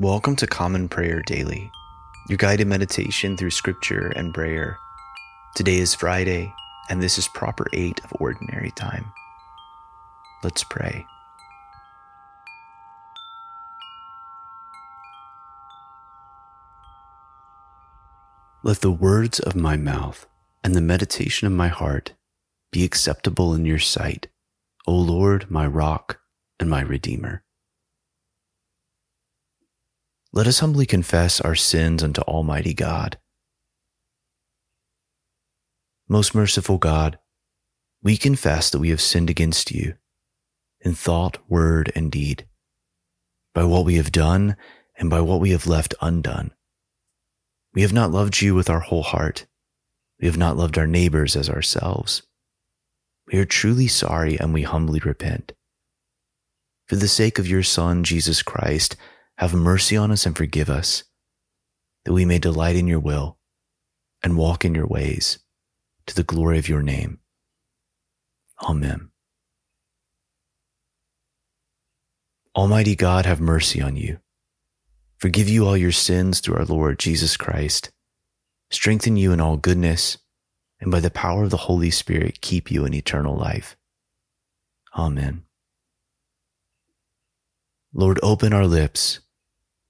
Welcome to Common Prayer Daily, your guided meditation through scripture and prayer. Today is Friday, and this is proper 8 of Ordinary Time. Let's pray. Let the words of my mouth and the meditation of my heart be acceptable in your sight, O Lord, my rock and my redeemer. Let us humbly confess our sins unto Almighty God. Most merciful God, we confess that we have sinned against you in thought, word, and deed, by what we have done and by what we have left undone. We have not loved you with our whole heart. We have not loved our neighbors as ourselves. We are truly sorry and we humbly repent. For the sake of your Son, Jesus Christ, have mercy on us and forgive us, that we may delight in your will and walk in your ways to the glory of your name. Amen. Almighty God, have mercy on you. Forgive you all your sins through our Lord Jesus Christ. Strengthen you in all goodness, and by the power of the Holy Spirit, keep you in eternal life. Amen. Lord, open our lips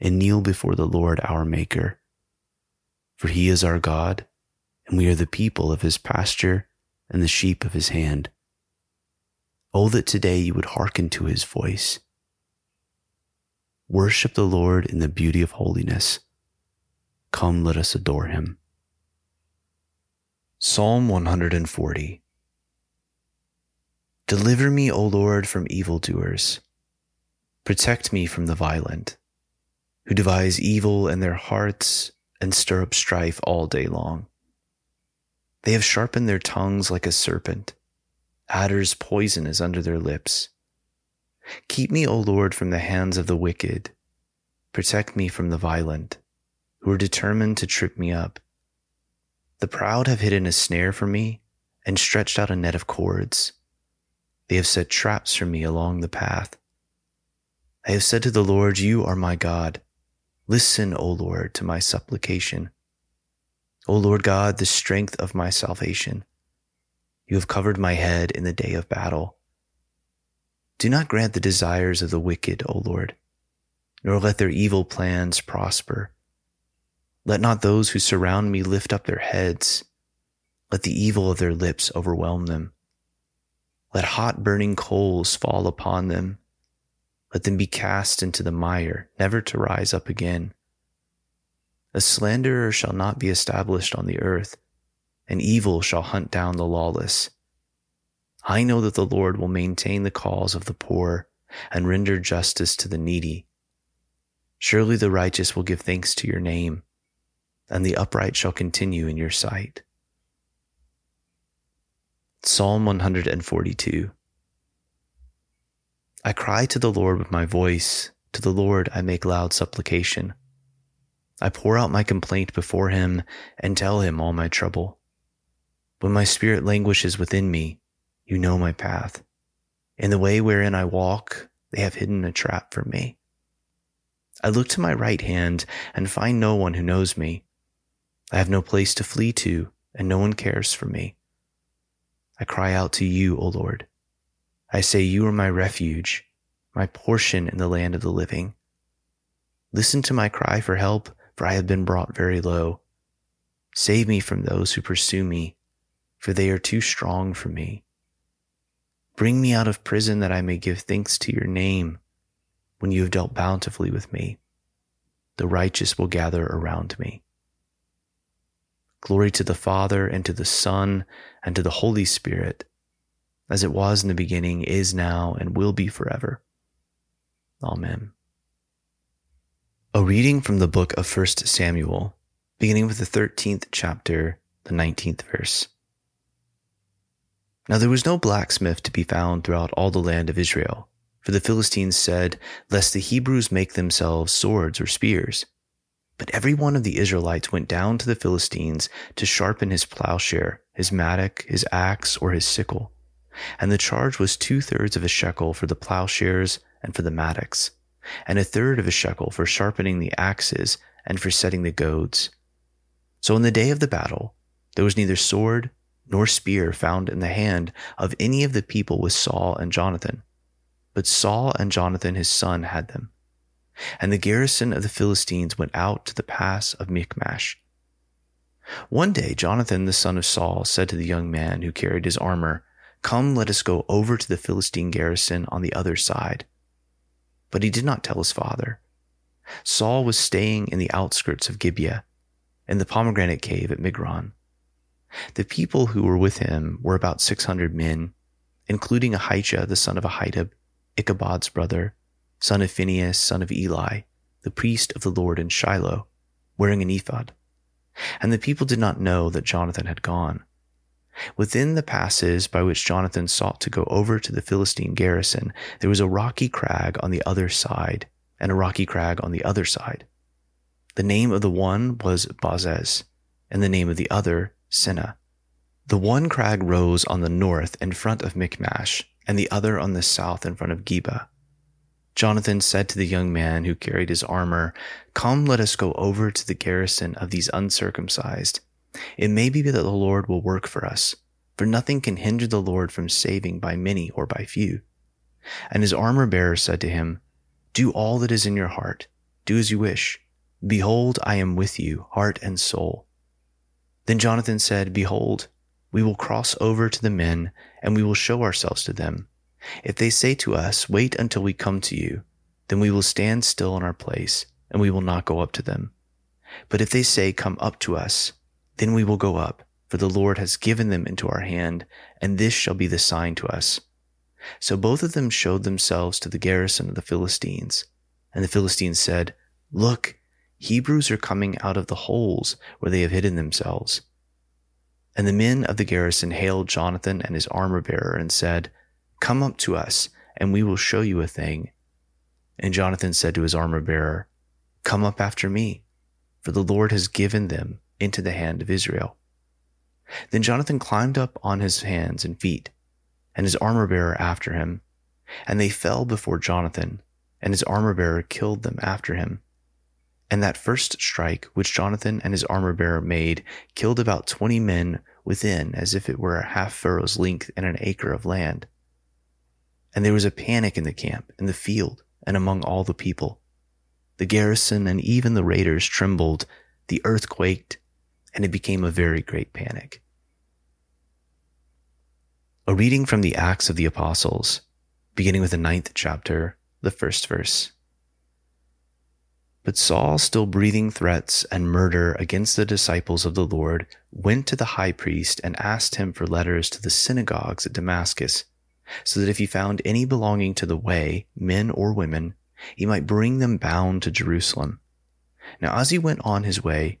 and kneel before the Lord our Maker. For he is our God, and we are the people of his pasture and the sheep of his hand. Oh, that today you would hearken to his voice. Worship the Lord in the beauty of holiness. Come, let us adore him. Psalm 140 Deliver me, O Lord, from evildoers. Protect me from the violent who devise evil in their hearts and stir up strife all day long. They have sharpened their tongues like a serpent. Adder's poison is under their lips. Keep me, O Lord, from the hands of the wicked. Protect me from the violent, who are determined to trip me up. The proud have hidden a snare for me and stretched out a net of cords. They have set traps for me along the path. I have said to the Lord, You are my God. Listen, O Lord, to my supplication. O Lord God, the strength of my salvation. You have covered my head in the day of battle. Do not grant the desires of the wicked, O Lord, nor let their evil plans prosper. Let not those who surround me lift up their heads. Let the evil of their lips overwhelm them. Let hot burning coals fall upon them let them be cast into the mire, never to rise up again. A slanderer shall not be established on the earth, and evil shall hunt down the lawless. I know that the Lord will maintain the cause of the poor and render justice to the needy. Surely the righteous will give thanks to your name, and the upright shall continue in your sight. Psalm 142 I cry to the Lord with my voice. To the Lord I make loud supplication. I pour out my complaint before him and tell him all my trouble. When my spirit languishes within me, you know my path. In the way wherein I walk, they have hidden a trap for me. I look to my right hand and find no one who knows me. I have no place to flee to, and no one cares for me. I cry out to you, O Lord. I say, You are my refuge, my portion in the land of the living. Listen to my cry for help, for I have been brought very low. Save me from those who pursue me, for they are too strong for me. Bring me out of prison that I may give thanks to your name when you have dealt bountifully with me. The righteous will gather around me. Glory to the Father, and to the Son, and to the Holy Spirit, as it was in the beginning, is now, and will be forever. Amen. A reading from the book of 1 Samuel beginning with the 13th chapter, the 19th verse. Now there was no blacksmith to be found throughout all the land of Israel, for the Philistines said, Lest the Hebrews make themselves swords or spears. But every one of the Israelites went down to the Philistines to sharpen his plowshare, his mattock, his axe, or his sickle. And the charge was two thirds of a shekel for the plowshares and for the mattocks, and a third of a shekel for sharpening the axes and for setting the goads so in the day of the battle, there was neither sword nor spear found in the hand of any of the people with Saul and Jonathan. But Saul and Jonathan his son had them. And the garrison of the Philistines went out to the pass of Michmash. One day Jonathan the son of Saul said to the young man who carried his armor, Come, let us go over to the Philistine garrison on the other side. But he did not tell his father. Saul was staying in the outskirts of Gibeah in the pomegranate cave at Migron. The people who were with him were about 600 men, including Ahijah, the son of Ahitub, Ichabod's brother, son of Phinehas, son of Eli, the priest of the Lord in Shiloh, wearing an ephod. And the people did not know that Jonathan had gone. Within the passes by which Jonathan sought to go over to the Philistine garrison, there was a rocky crag on the other side, and a rocky crag on the other side. The name of the one was Bozez, and the name of the other Seneh. The one crag rose on the north in front of Michmash, and the other on the south in front of Geba. Jonathan said to the young man who carried his armor, Come, let us go over to the garrison of these uncircumcised. It may be that the Lord will work for us, for nothing can hinder the Lord from saving by many or by few. And his armor bearer said to him, Do all that is in your heart, do as you wish. Behold, I am with you, heart and soul. Then Jonathan said, Behold, we will cross over to the men, and we will show ourselves to them. If they say to us, Wait until we come to you, then we will stand still in our place, and we will not go up to them. But if they say, Come up to us, then we will go up, for the Lord has given them into our hand, and this shall be the sign to us. So both of them showed themselves to the garrison of the Philistines. And the Philistines said, Look, Hebrews are coming out of the holes where they have hidden themselves. And the men of the garrison hailed Jonathan and his armor bearer and said, Come up to us, and we will show you a thing. And Jonathan said to his armor bearer, Come up after me, for the Lord has given them into the hand of Israel. Then Jonathan climbed up on his hands and feet, and his armor bearer after him, and they fell before Jonathan, and his armor bearer killed them after him. And that first strike, which Jonathan and his armor bearer made, killed about twenty men within, as if it were a half furrow's length and an acre of land. And there was a panic in the camp, in the field, and among all the people. The garrison and even the raiders trembled, the earth quaked, and it became a very great panic. A reading from the Acts of the Apostles, beginning with the ninth chapter, the first verse. But Saul, still breathing threats and murder against the disciples of the Lord, went to the high priest and asked him for letters to the synagogues at Damascus, so that if he found any belonging to the way, men or women, he might bring them bound to Jerusalem. Now, as he went on his way,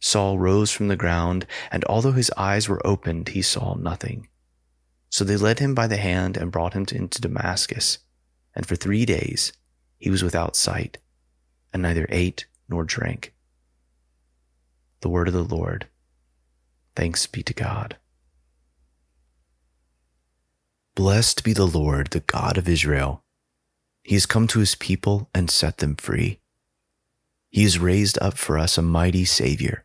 Saul rose from the ground, and although his eyes were opened, he saw nothing. So they led him by the hand and brought him to, into Damascus. And for three days he was without sight, and neither ate nor drank. The word of the Lord. Thanks be to God. Blessed be the Lord, the God of Israel. He has come to his people and set them free. He has raised up for us a mighty Savior,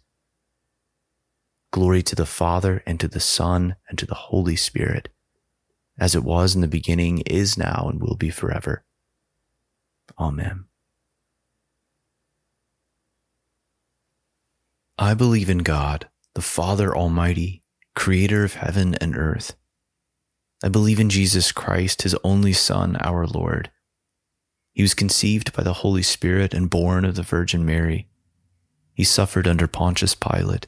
Glory to the Father, and to the Son, and to the Holy Spirit, as it was in the beginning, is now, and will be forever. Amen. I believe in God, the Father Almighty, creator of heaven and earth. I believe in Jesus Christ, his only Son, our Lord. He was conceived by the Holy Spirit and born of the Virgin Mary. He suffered under Pontius Pilate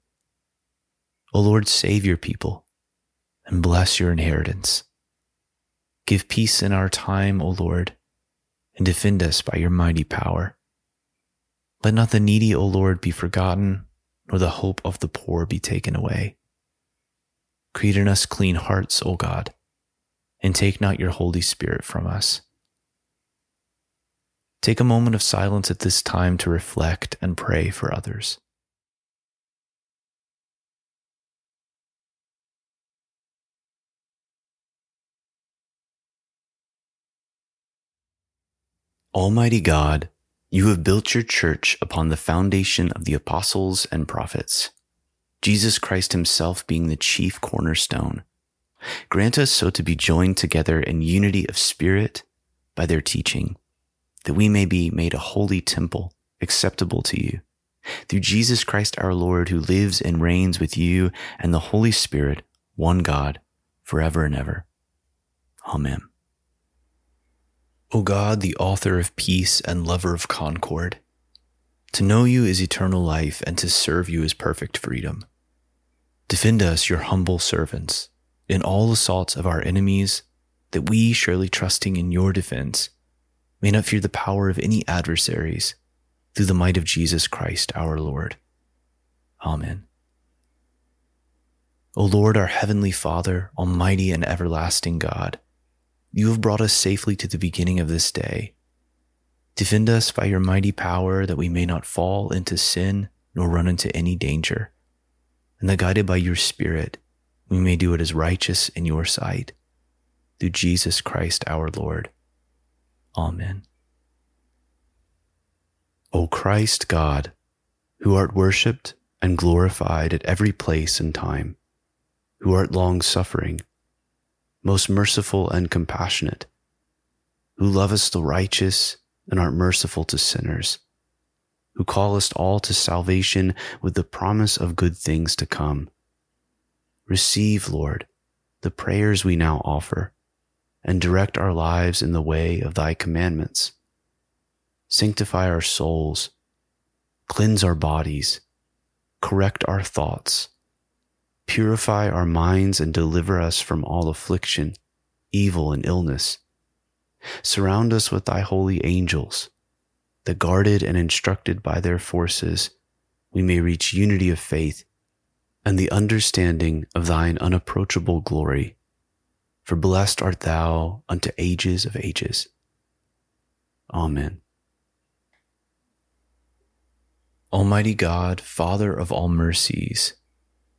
O Lord, save your people and bless your inheritance. Give peace in our time, O Lord, and defend us by your mighty power. Let not the needy, O Lord, be forgotten, nor the hope of the poor be taken away. Create in us clean hearts, O God, and take not your Holy Spirit from us. Take a moment of silence at this time to reflect and pray for others. Almighty God, you have built your church upon the foundation of the apostles and prophets, Jesus Christ himself being the chief cornerstone. Grant us so to be joined together in unity of spirit by their teaching, that we may be made a holy temple acceptable to you. Through Jesus Christ our Lord, who lives and reigns with you and the Holy Spirit, one God, forever and ever. Amen. O God, the author of peace and lover of concord, to know you is eternal life, and to serve you is perfect freedom. Defend us, your humble servants, in all assaults of our enemies, that we, surely trusting in your defense, may not fear the power of any adversaries, through the might of Jesus Christ our Lord. Amen. O Lord, our heavenly Father, almighty and everlasting God, you have brought us safely to the beginning of this day. Defend us by your mighty power that we may not fall into sin nor run into any danger, and that guided by your Spirit, we may do what is righteous in your sight. through Jesus Christ our Lord. Amen. O Christ God, who art worshipped and glorified at every place and time, who art long suffering, most merciful and compassionate, who lovest the righteous and art merciful to sinners, who callest all to salvation with the promise of good things to come. Receive, Lord, the prayers we now offer, and direct our lives in the way of thy commandments. Sanctify our souls, cleanse our bodies, correct our thoughts, purify our minds, and deliver us from all affliction, evil, and illness. Surround us with thy holy angels, that guarded and instructed by their forces, we may reach unity of faith and the understanding of thine unapproachable glory. For blessed art thou unto ages of ages. Amen. Almighty God, Father of all mercies,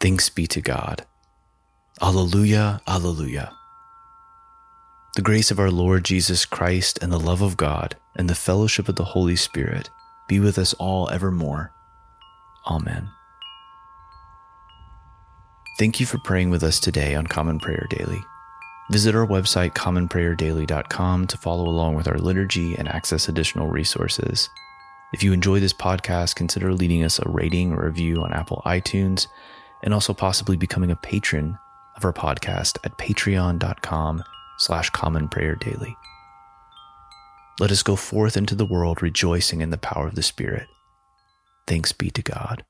Thanks be to God. Alleluia, Alleluia. The grace of our Lord Jesus Christ and the love of God and the fellowship of the Holy Spirit be with us all evermore. Amen. Thank you for praying with us today on Common Prayer Daily. Visit our website, commonprayerdaily.com, to follow along with our liturgy and access additional resources. If you enjoy this podcast, consider leaving us a rating or review on Apple iTunes and also possibly becoming a patron of our podcast at patreon.com slash commonprayerdaily. Let us go forth into the world rejoicing in the power of the Spirit. Thanks be to God.